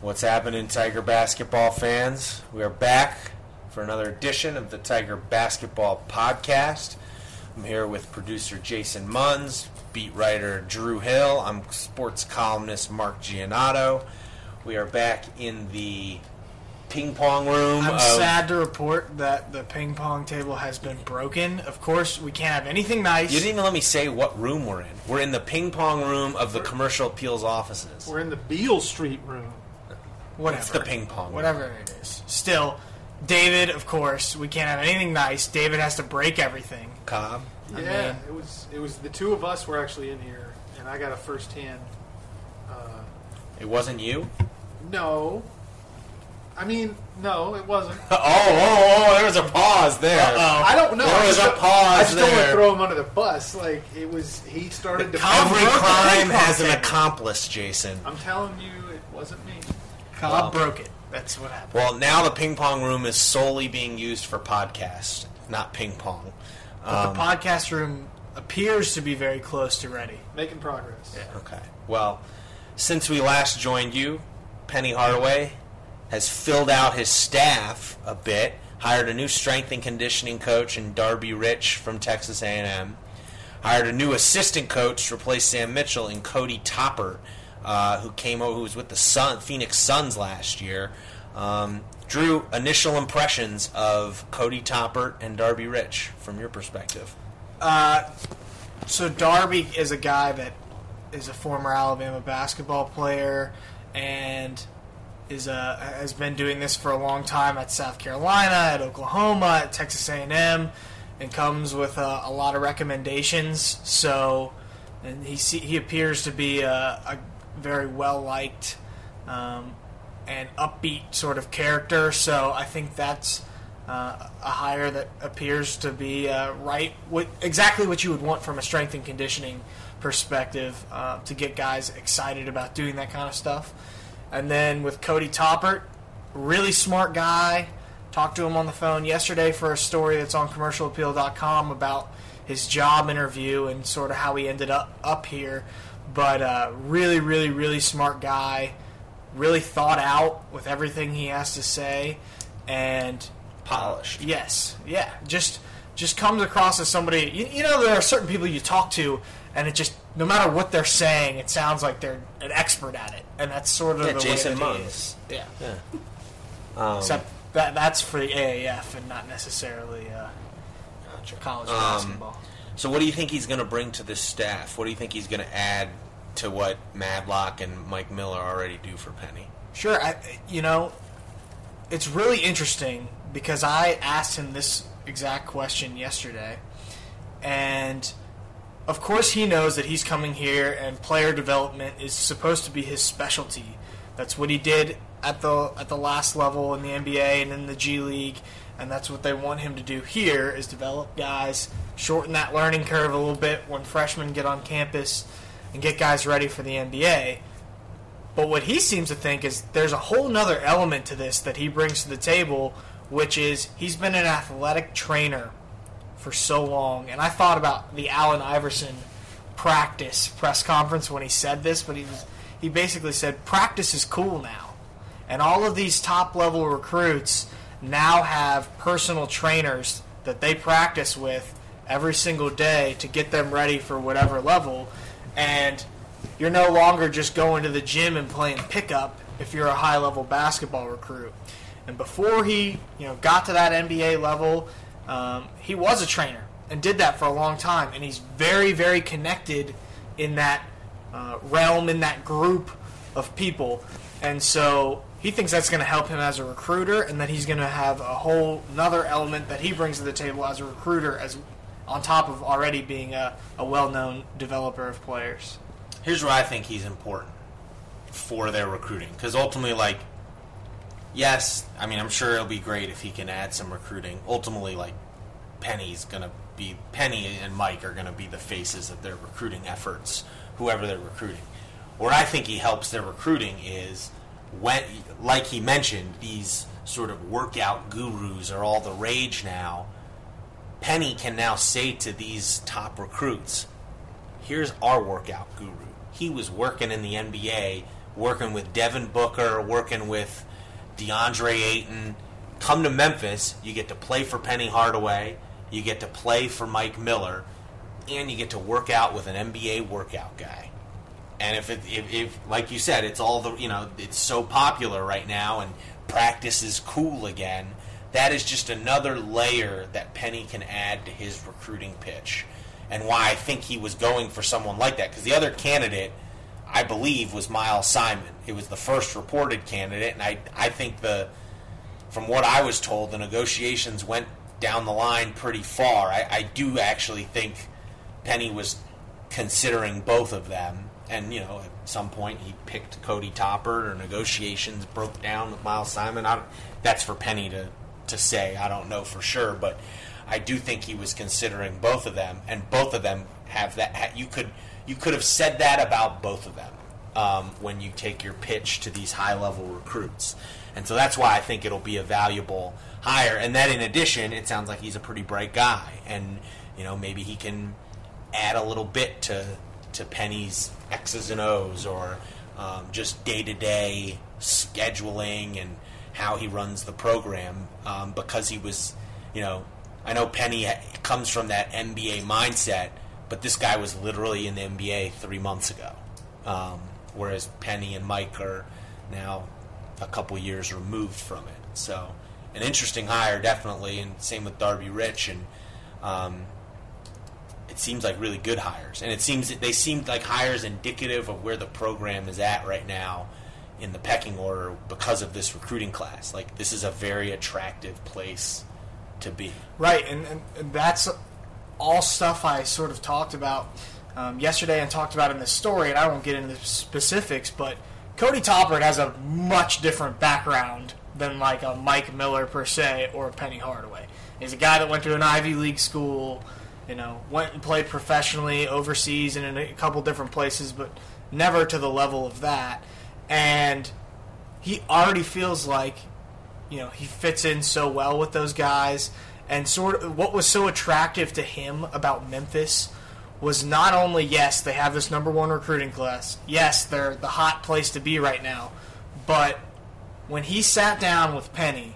What's happening, Tiger basketball fans? We are back for another edition of the Tiger Basketball Podcast. I'm here with producer Jason Munns, beat writer Drew Hill. I'm sports columnist Mark Giannotto. We are back in the ping pong room. I'm of- sad to report that the ping pong table has been broken. Of course, we can't have anything nice. You didn't even let me say what room we're in. We're in the ping pong room of the commercial appeals offices. We're in the Beale Street room. Whatever. It's the ping pong. Whatever it is. Still, David, of course, we can't have anything nice. David has to break everything. Cobb. I Yeah, mean- it was it was the two of us were actually in here, and I got a first hand. Uh, It wasn't you? no, I mean no, it wasn't. Oh, oh, oh, there was a pause there. I don't know. There I was just a pause I just don't want to throw him under the bus. Like it was, he started to. Cobb Every crime has an accomplice, Jason. I'm telling you, it wasn't me. Cobb broke it. That's what happened. Well, now the ping pong room is solely being used for podcast, not ping pong. Um, the podcast room appears to be very close to ready. Making progress. Yeah. Okay. Well, since we last joined you, Penny Hardaway has filled out his staff a bit, hired a new strength and conditioning coach in Darby Rich from Texas A&M, hired a new assistant coach to replace Sam Mitchell in Cody Toppert, uh, who came over, who was with the Sun, Phoenix Suns last year. Um, Drew, initial impressions of Cody Toppert and Darby Rich from your perspective. So Darby is a guy that is a former Alabama basketball player and is uh, has been doing this for a long time at South Carolina, at Oklahoma, at Texas A&M, and comes with uh, a lot of recommendations. So, and he he appears to be a, a very well liked um, and upbeat sort of character. So I think that's uh, a hire that appears to be uh, right, what, exactly what you would want from a strength and conditioning perspective uh, to get guys excited about doing that kind of stuff. And then with Cody Toppert, really smart guy. Talked to him on the phone yesterday for a story that's on commercialappeal.com about his job interview and sort of how he ended up up here. But uh, really, really, really smart guy. Really thought out with everything he has to say, and Polished. Yes, yeah. Just just comes across as somebody. You, you know, there are certain people you talk to, and it just no matter what they're saying, it sounds like they're an expert at it, and that's sort of Yeah, the Jason way that he is. Yeah. Yeah. Um, Except that that's for the AAF and not necessarily uh, college Um, basketball. So, what do you think he's going to bring to this staff? What do you think he's going to add to what Madlock and Mike Miller already do for Penny? Sure, I, you know, it's really interesting because I asked him this exact question yesterday, and of course he knows that he's coming here and player development is supposed to be his specialty. That's what he did at the at the last level in the NBA and in the G League, and that's what they want him to do here is develop guys, shorten that learning curve a little bit when freshmen get on campus, and get guys ready for the NBA. But what he seems to think is there's a whole nother element to this that he brings to the table, which is he's been an athletic trainer for so long. And I thought about the Allen Iverson practice press conference when he said this, but he was, he basically said practice is cool now. And all of these top level recruits now have personal trainers that they practice with every single day to get them ready for whatever level. And you're no longer just going to the gym and playing pickup if you're a high level basketball recruit. And before he, you know, got to that NBA level, um, he was a trainer and did that for a long time. And he's very, very connected in that uh, realm, in that group of people. And so he thinks that's going to help him as a recruiter, and that he's going to have a whole another element that he brings to the table as a recruiter, as on top of already being a, a well-known developer of players. Here's where I think he's important. for their recruiting because ultimately, like, yes, I mean, I'm sure it'll be great if he can add some recruiting. Ultimately, like, Penny's gonna be Penny and Mike are gonna be the faces of their recruiting efforts, whoever they're recruiting. Where I think he helps their recruiting is when, like he mentioned, these sort of workout gurus are all the rage now. Penny can now say to these top recruits, here's our workout guru. He was working in the NBA, working with Devin Booker, working with DeAndre Ayton. Come to Memphis, you get to play for Penny Hardaway, you get to play for Mike Miller, and you get to work out with an NBA workout guy. And if it, if, if like you said, it's all the you know, it's so popular right now, and practice is cool again. That is just another layer that Penny can add to his recruiting pitch and why I think he was going for someone like that. Because the other candidate, I believe, was Miles Simon. It was the first reported candidate, and I, I think the, from what I was told, the negotiations went down the line pretty far. I, I do actually think Penny was considering both of them, and you know, at some point he picked Cody Toppert, or negotiations broke down with Miles Simon. I, that's for Penny to to say. I don't know for sure, but I do think he was considering both of them, and both of them have that. You could you could have said that about both of them um, when you take your pitch to these high level recruits, and so that's why I think it'll be a valuable hire. And then in addition, it sounds like he's a pretty bright guy, and you know maybe he can add a little bit to to Penny's X's and O's or um, just day to day scheduling and how he runs the program um, because he was, you know, I know Penny comes from that NBA mindset, but this guy was literally in the NBA three months ago. Um, whereas Penny and Mike are now a couple years removed from it. So, an interesting hire, definitely, and same with Darby Rich. And um, it seems like really good hires. And it seems they seemed like hires indicative of where the program is at right now in the pecking order because of this recruiting class. Like, this is a very attractive place to be. Right, and, and, and that's all stuff I sort of talked about um, yesterday and talked about in this story, and I won't get into the specifics, but Cody Toppert has a much different background than like a Mike Miller per se or a Penny Hardaway. He's a guy that went to an Ivy League school, you know, went and played professionally overseas and in a couple different places, but never to the level of that. And he already feels like you know he fits in so well with those guys. And sort of what was so attractive to him about Memphis was not only yes they have this number one recruiting class. Yes they're the hot place to be right now. But when he sat down with Penny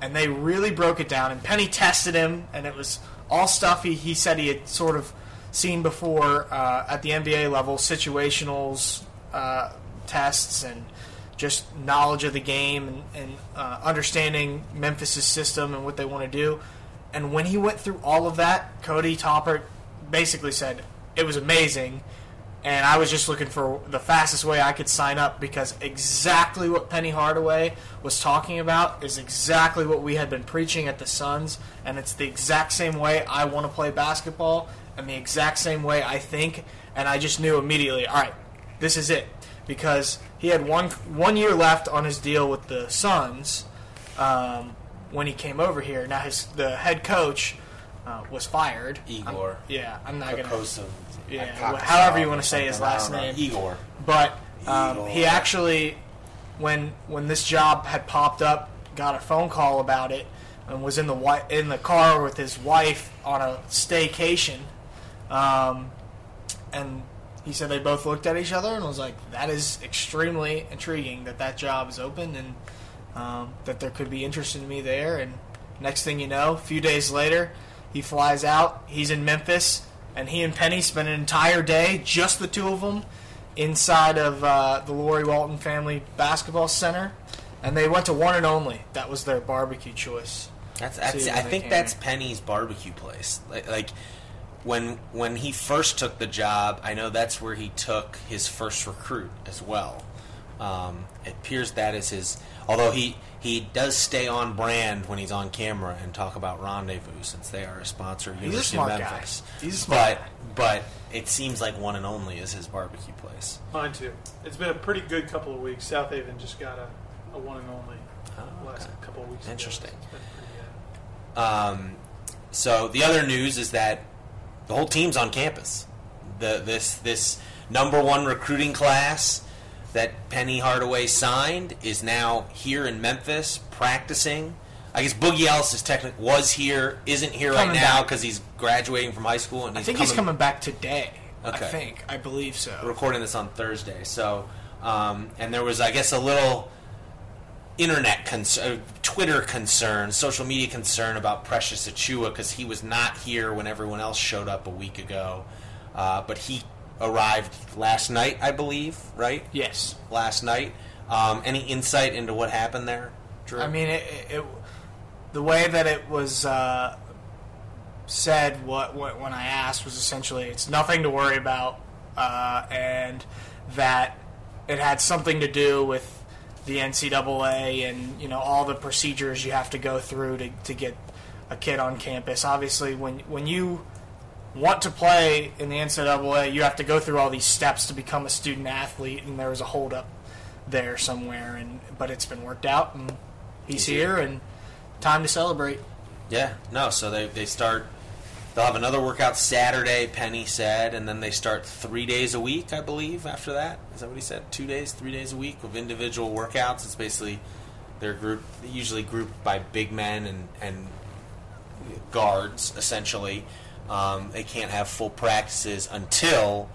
and they really broke it down and Penny tested him and it was all stuff he, he said he had sort of seen before uh, at the NBA level situationals uh, tests and just knowledge of the game and, and uh, understanding Memphis' system and what they want to do. And when he went through all of that, Cody Toppert basically said it was amazing. And I was just looking for the fastest way I could sign up because exactly what Penny Hardaway was talking about is exactly what we had been preaching at the Suns. And it's the exact same way I want to play basketball and the exact same way I think. And I just knew immediately, all right, this is it. Because he had one one year left on his deal with the Suns um, when he came over here. Now his the head coach uh, was fired. Igor. I'm, yeah, I'm not gonna. Yeah, however you want to say his last name. Igor. But um, he actually, when when this job had popped up, got a phone call about it, and was in the wi- in the car with his wife on a staycation, um, and he said they both looked at each other and was like, "That is extremely intriguing that that job is open and um, that there could be interest in me there." And next thing you know, a few days later, he flies out. He's in Memphis, and he and Penny spent an entire day, just the two of them, inside of uh, the Laurie Walton Family Basketball Center, and they went to one and only. That was their barbecue choice. That's, that's I think that's. Penny's barbecue place. Like, like when when he first took the job, I know that's where he took his first recruit as well. Um, it appears that is his. Although he he does stay on brand when he's on camera and talk about Rendezvous since they are a sponsor of He's a University smart of guy. Memphis. He's a smart but but it seems like one and only is his barbecue place. Mine too. It's been a pretty good couple of weeks. Southaven just got a, a one and only Oh, last okay. couple of weeks. ago. Interesting. It's been pretty good. Um, so the other news is that the whole team's on campus. The this this number one recruiting class that Penny Hardaway signed is now here in Memphis practicing. I guess Boogie Ellis is technic was here, isn't here right now because he's graduating from high school and I think he's coming back today. Okay. I think. I believe so. recording this on Thursday. So, um, and there was, I guess, a little internet concern, Twitter concern, social media concern about Precious Achiuwa because he was not here when everyone else showed up a week ago. Uh, but he arrived last night, I believe, right? Yes. Last night. Um, any insight into what happened there, Drew? I mean, it, it, the way that it was uh, said, what, what when I asked was essentially it's nothing to worry about, uh, and that it had something to do with the NCAA and you know all the procedures you have to go through to, to get a kid on campus. Obviously, when when you want to play in the NCAA, you have to go through all these steps to become a student athlete, and there was a holdup there somewhere, and but it's been worked out, and he's here, and time to celebrate. Yeah, no. So they they start. They'll have another workout Saturday. Penny said, and then they start three days a week, I believe. After that, is that what he said? Two days, three days a week of individual workouts. It's basically they're group usually grouped by big men and and guards essentially. Um, they can't have full practices until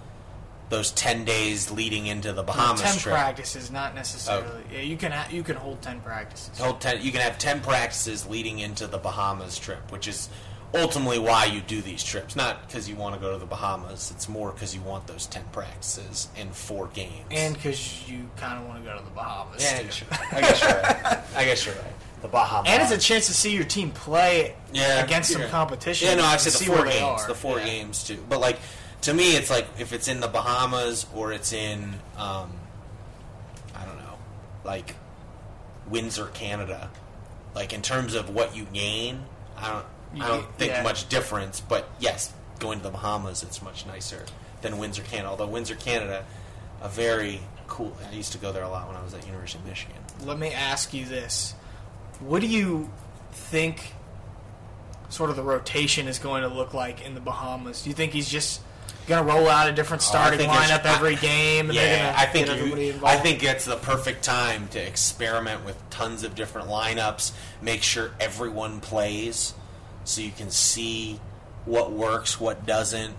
those ten days leading into the Bahamas ten trip. practices, not necessarily. Yeah, you can ha- you can hold ten practices. Hold 10, you can have 10 practices leading into the Bahamas trip, which is ultimately why you do these trips. Not because you want to go to the Bahamas, it's more because you want those 10 practices in four games. And because you kind of want to go to the Bahamas. yeah, too. I guess you're right. I guess you're right. The Bahamas. And it's a chance to see your team play yeah, against some yeah. competition. Yeah, no, I've said the four games. The four Yeah. games, too. But, like, to me, it's like if it's in the Bahamas or it's in, um, I don't know, like Windsor, Canada. Like, in terms of what you gain, I don't. I don't think Yeah. much difference, but yes, going to the Bahamas, it's much nicer than Windsor, Canada. Although Windsor, Canada, a very cool. I used to go there a lot when I was at University of Michigan. Let me ask you this: What do you think? Sort of the rotation is going to look like in the Bahamas. Do you think he's just going to roll out a different starting it's- lineup every game, and Yeah, I think you- I think it's the perfect time to experiment with tons of different lineups. Make sure everyone plays, so you can see what works, what doesn't,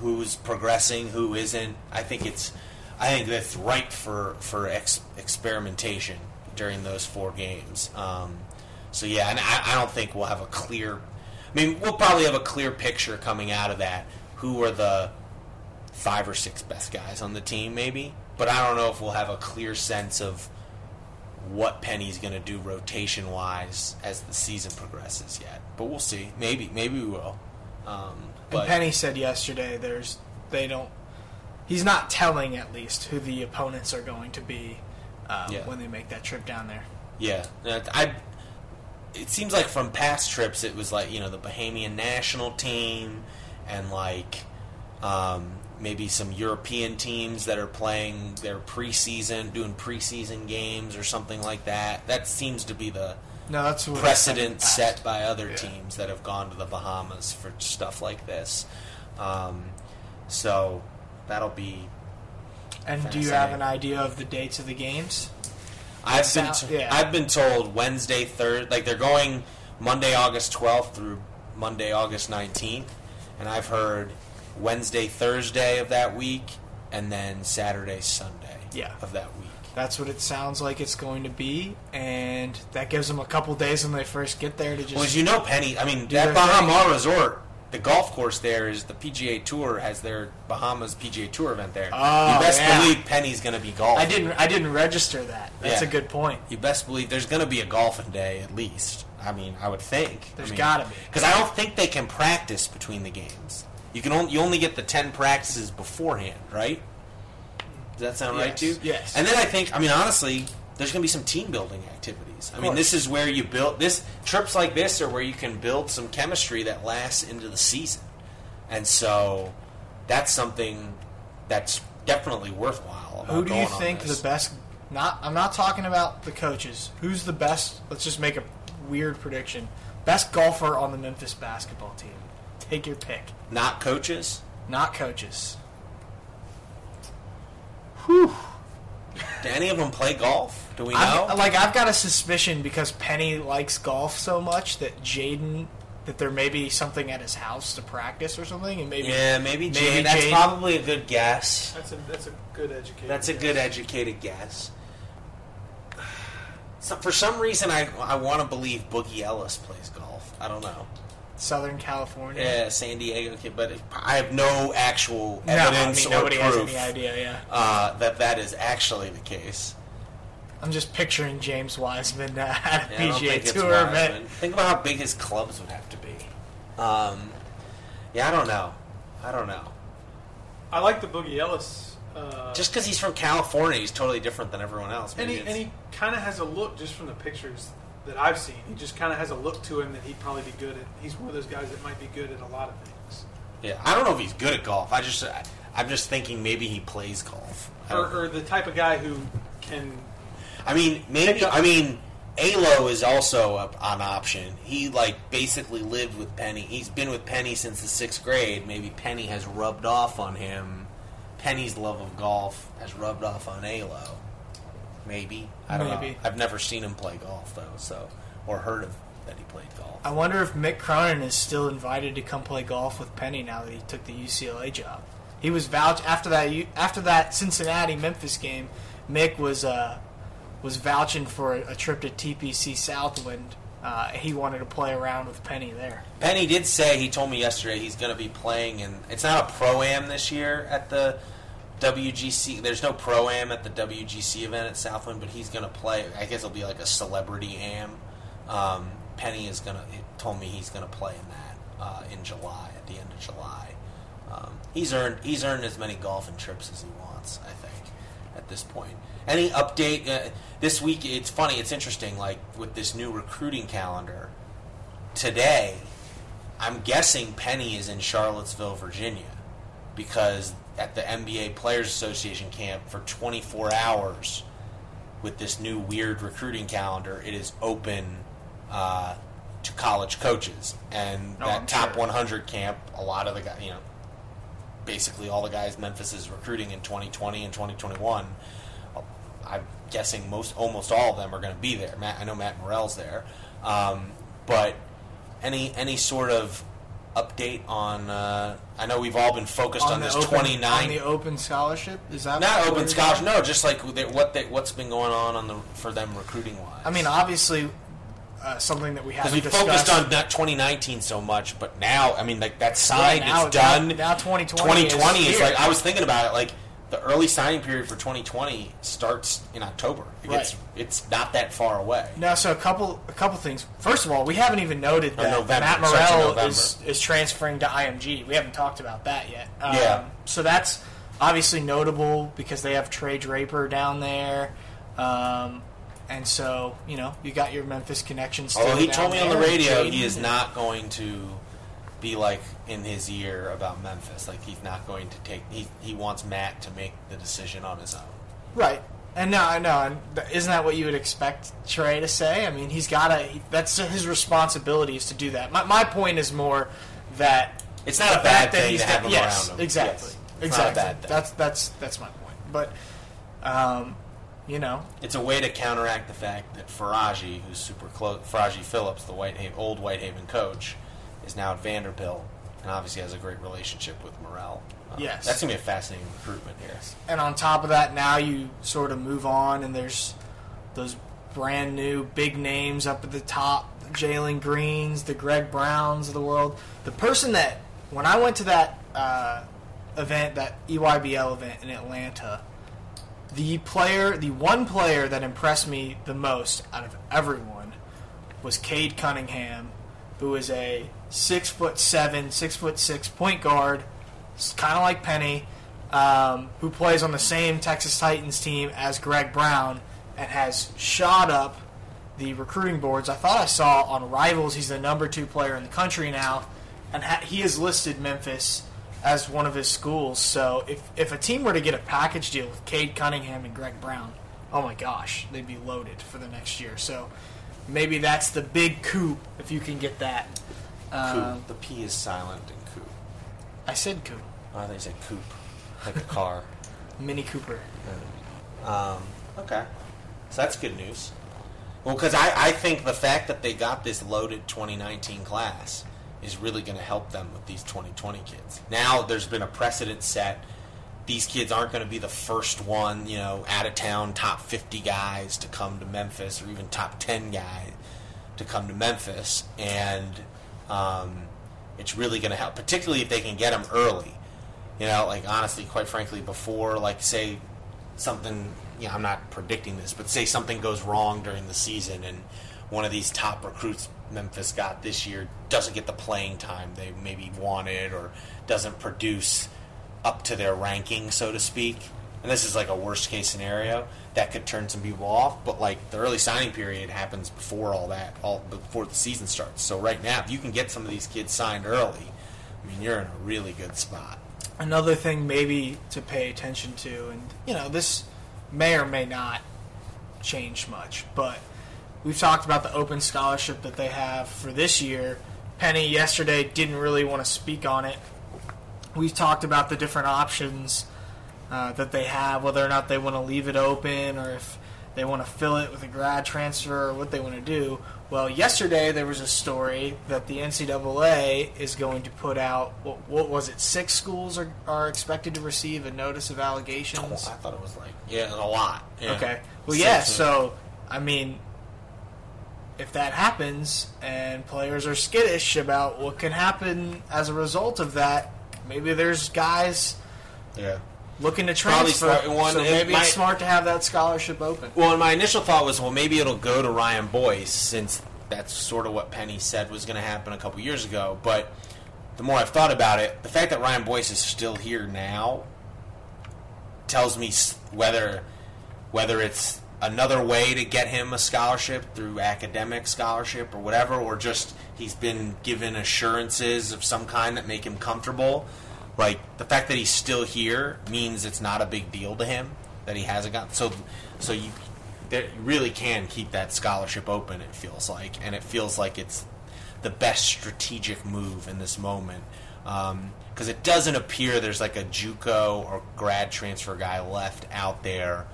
who's progressing, who isn't. I think it's, I think that's ripe for for ex- experimentation during those four games. Um, so yeah, and I, I don't think we'll have a clear. I mean, we'll probably have a clear picture coming out of that. Who are the five or six best guys on the team, maybe. But I don't know if we'll have a clear sense of what Penny's going to do rotation wise as the season progresses yet. But we'll see. Maybe, maybe we will. Um, but Penny said yesterday, "There's they don't. He's not telling at least who the opponents are going to be um, Yeah. when they make that trip down there. Yeah, I. It seems like from past trips, it was like you know the Bahamian national team, and like um, maybe some European teams that are playing their preseason, doing preseason games or something like that. That seems to be the No, that's precedent I said in the set by other Yeah. teams that have gone to the Bahamas for stuff like this. Um, so that'll be. And do you have an idea of the dates of the games? I've been t- yeah. I've been told Wednesday, third, like they're going Monday, August twelfth through Monday, August nineteenth, and I've heard Wednesday, Thursday of that week, and then Saturday, Sunday, Yeah. of that week. That's what it sounds like it's going to be, and that gives them a couple days when they first get there to just. Well, as you know, Penny, I mean, their that Baha Mar Resort, the golf course there is the PGA Tour has their Bahamas PGA Tour event there. Oh, you best yeah. believe Penny's going to be golfing. I didn't. I didn't register that. That's Yeah. a good point. You best believe there's going to be a golfing day at least. I mean, I would think. There's I mean, gotta be. because I don't think they can practice between the games. You can only you only get the ten practices beforehand, right? Does that sound right to you? yes. And then I think, I mean, honestly, there's going to be some team building activities. I mean, this is where you build this trips like this are where you can build some chemistry that lasts into the season, and so that's something that's definitely worthwhile. About Who do you think the best? Not. I'm not talking about the coaches. Who's the best? Let's just make a weird prediction. Best golfer on the Memphis basketball team. Take your pick. Not coaches. Not coaches. Do any of them play golf? Do we know? I've, like I've got a suspicion because Penny likes golf so much that Jaden that there may be something at his house to practice or something, and maybe yeah, maybe, maybe Jade. That's Jade- probably a good guess. That's a that's a good educated. That's a guess. good educated guess. So for some reason, I I want to believe Boogie Ellis plays golf. I don't know. Southern California. Yeah, San Diego kid, but I have no actual No, I evidence mean or nobody has proof any idea. Yeah, uh, that that is actually the case. I'm just picturing James Wiseman uh, at a Yeah, PGA Tour event. Think about how big his clubs would have to be. Um, yeah, I don't know. I don't know. I like the Boogie Ellis. Uh, Just because he's from California, he's totally different than everyone else. and Maybe he and he kind of has a look just from the pictures that I've seen. He just kind of has a look to him that he'd probably be good at. He's one of those guys that might be good at a lot of things. yeah, I don't know if he's good at golf. I just, I, I'm just thinking maybe he plays golf. I don't know. Or, or the type of guy who can. I mean, maybe. I mean, Alo is also a, an option. He like basically lived with Penny. He's been with Penny since the sixth grade. Maybe Penny has rubbed off on him. Penny's love of golf has rubbed off on Alo. Maybe I don't Maybe. know. I've never seen him play golf though, so or heard of that he played golf. I wonder if Mick Cronin is still invited to come play golf with Penny now that he took the UCLA job. He was vouch after that after that Cincinnati Memphis game. Mick was uh, was vouching for a, trip to TPC Southwind. Uh, he wanted to play around with Penny there. Penny did say he told me yesterday he's going to be playing, and it's not a pro am this year at the WGC. There's no pro am at the WGC event at Southwind, but he's going to play. I guess it'll be like a celebrity am. Um, Penny is going to. Told me he's going to play in that uh, in July at the end of July. Um, he's earned he's earned as many golfing trips as he wants. I think at this point. Any update uh, this week? It's funny. It's interesting. Like with this new recruiting calendar today, I'm guessing Penny is in Charlottesville, Virginia, because at the NBA Players Association camp for 24 hours with this new weird recruiting calendar, it is open uh, to college coaches. And that I'm top sure. 100 camp, a lot of the guys, you know, basically all the guys Memphis is recruiting in 2020 and 2021. I'm guessing most, almost all of them are going to be there. Matt, I know Matt Morrell's there, um, but any any sort of update on? Uh, I know we've all been focused on, the this open, 29 on the open scholarship. Is that not open scholarship. No, just like they, what they, what's been going on on the for them recruiting wise. I mean, obviously, uh, something that we haven't we discussed. focused on not 2019 so much, but now I mean, like that sign now- is done. now- now 2020 2020 is is, like I was thinking about it. Like the early signing period for 2020 starts in October. It's Right. it's not that far away. Now, so a couple a couple things. First of all, we haven't even noted that November, Matt Morrell is, is transferring to IMG. We haven't talked about that yet. Um, Yeah. So that's obviously notable because they have Trey Draper down there. Um, and so, you know, you got your Memphis connections. still Although he told me on the radio he is not going to be like in his ear about Memphis. Like he's not going to take. He he wants Matt to make the decision on his own. Right. And no, I know. And isn't that what you would expect Trey to say? I mean, he's got to. That's his responsibility is to do that. My, my point is more that It's not a bad thing he's to have got- him yes, around him. Exactly. Yes. Exactly. not a bad thing. That's that's that's my point. But, um, you know, It's a way to counteract the fact that Faraji, who's super close, Faraji Phillips, the Whitehaven, old Whitehaven coach, is now at Vanderbilt, and obviously has a great relationship with Morrell. Uh, Yes. that's gonna be a fascinating recruitment here. and on top of that, now you sort of move on, and there's those brand new big names up at the top: Jalen Greens, the Greg Browns of the world. The person that when I went to that uh, event, that EYBL event in Atlanta, the player, the one player that impressed me the most out of everyone was Cade Cunningham, who is a six foot seven, six foot six point guard, kind of like Penny, um, who plays on the same Texas Titans team as Greg Brown and has shot up the recruiting boards. I thought I saw on Rivals he's the number two player in the country now, and ha- he has listed Memphis as one of his schools. So if if a team were to get a package deal with Cade Cunningham and Greg Brown, oh my gosh, they'd be loaded for the next year. So maybe that's the big coup if you can get that. Coop. Um, the P is silent in coup. I said coup, Oh, you said coupe, like a car. Mini Cooper. Um, okay, so that's good news. Well, because I, I think the fact that they got this loaded 2019 class is really going to help them with these 2020 kids. Now there's been a precedent set. These kids aren't going to be the first one, you know, out of town top 50 guys to come to Memphis, or even top 10 guys to come to Memphis, and um, it's really going to help, particularly if they can get them early. You know, like honestly, quite frankly, before like say something, you know, I'm not predicting this, but say something goes wrong during the season and one of these top recruits Memphis got this year doesn't get the playing time they maybe wanted or doesn't produce up to their ranking, so to speak. And this is like a worst case scenario that could turn some people off, but like the early signing period happens before all that, all before the season starts. So right now, if you can get some of these kids signed early, I mean, you're in a really good spot. Another thing maybe to pay attention to, and you know, this may or may not change much, but we've talked about the open scholarship that they have for this year. Penny yesterday didn't really want to speak on it. We've talked about the different options uh, that they have, whether or not they want to leave it open or if they want to fill it with a grad transfer or what they want to do. Well, yesterday there was a story that the NCAA is going to put out. What, what was it? Six schools are, are expected to receive a notice of allegations? I thought it was like yeah, a lot. Yeah. Okay. Well, Six, yeah. So, I mean, if that happens and players are skittish about what can happen as a result of that, maybe there's guys yeah. looking to transfer. smart- one- so maybe might- it's smart to have that scholarship open. Well, and my initial thought was, well, maybe it'll go to Ryan Boyce since that's sort of what Penny said was going to happen a couple years ago. But the more I've thought about it, the fact that Ryan Boyce is still here now tells me whether whether it's another way to get him a scholarship through academic scholarship or whatever, or just he's been given assurances of some kind that make him comfortable. Like the fact that he's still here means it's not a big deal to him that he hasn't got. So, so you, there, you really can keep that scholarship open. It feels like, and it feels like it's the best strategic move in this moment um, because it doesn't appear there's like a JUCO or grad transfer guy left out there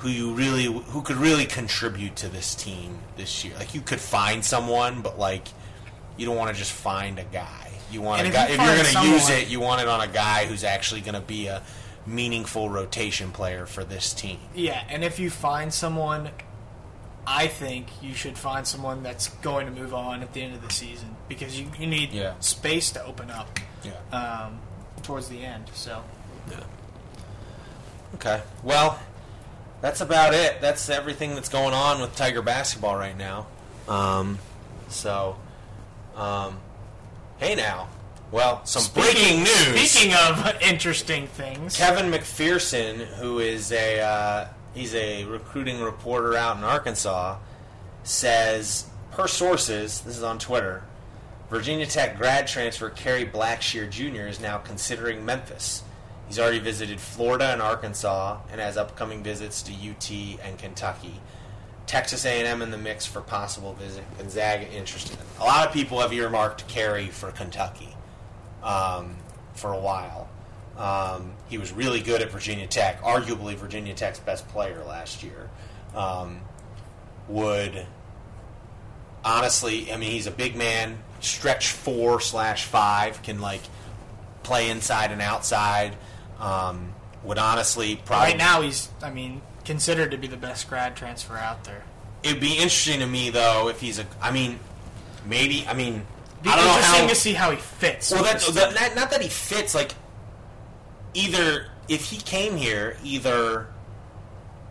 who you really who could really contribute to this team this year. Like you could find someone, but like you don't want to just find a guy. You want And a if guy you if you're going to use it, you want it on a guy who's actually going to be a meaningful rotation player for this team. Yeah, and if you find someone, I think you should find someone that's going to move on at the end of the season because you, you need Yeah. space to open up Yeah. um, towards the end. So Yeah. Okay. Well, that's about it. That's everything that's going on with Tiger basketball right now. Um, so, um, hey now. Well, some breaking news. Speaking of interesting things, Kevin McPherson, who is a uh, he's a recruiting reporter out in Arkansas, says per sources, this is on Twitter, Virginia Tech grad transfer Kerry Blackshear Jr. is now considering Memphis. He's already visited Florida and Arkansas and has upcoming visits to UT and Kentucky. Texas A&M in the mix for possible visit. Gonzaga interested. A lot of people have earmarked Kerry for Kentucky um, for a while. Um, he was really good at Virginia Tech, arguably Virginia Tech's best player last year. Um, would honestly, I mean, he's a big man, stretch four slash five, can like play inside and outside. Um, would honestly probably right now he's, I mean, considered to be the best grad transfer out there. It'd be interesting to me though if he's a. I mean, maybe. I mean, Be I don't know interesting how. to see how he fits. Well, that, not, not that he fits. Like, either if he came here, either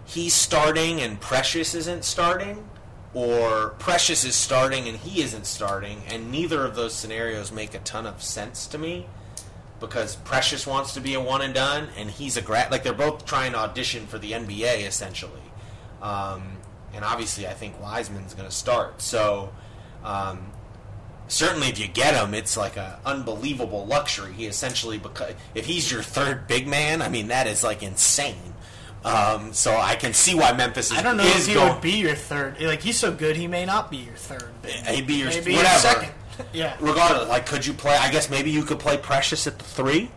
he's starting and Precious isn't starting, or Precious is starting and he isn't starting, and neither of those scenarios make a ton of sense to me. Because Precious wants to be a one and done, and he's a grad. Like they're both trying to audition for the NBA essentially, um, and obviously I think Wiseman's going to start. So. Um, certainly, if you get him, it's like an unbelievable luxury. He essentially, because if he's your third big man, I mean that is like insane. Um, so I can see why Memphis is. I don't know if he going, would be your third. Like he's so good, he may not be your third. He'd be your maybe whatever. your second. Yeah. Regardless, like, could you play? I guess maybe you could play Precious at the three.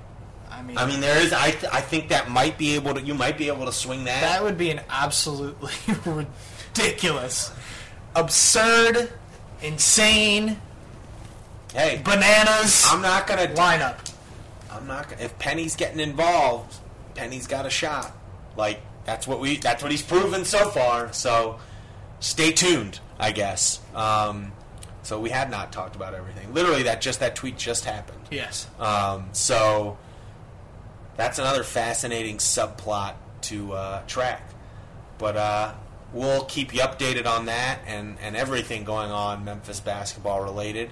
I mean, I mean, there is. I th- I think that might be able to. You might be able to swing that. that would be an absolutely ridiculous, absurd, insane, hey, bananas I'm not gonna. lineup. I'm not. gonna If Penny's getting involved, Penny's got a shot. Like that's what we. That's what he's proven so far. So stay tuned. I guess. Um, so we had not talked about everything. Literally, that just that tweet just happened. Yes. Um, so that's another fascinating subplot to uh, track. But uh, we'll keep you updated on that and, and everything going on Memphis basketball related.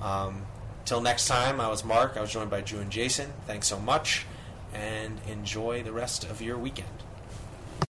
Um, till next time, I was Mark. I was joined by Drew and Jason. Thanks so much, and enjoy the rest of your weekend.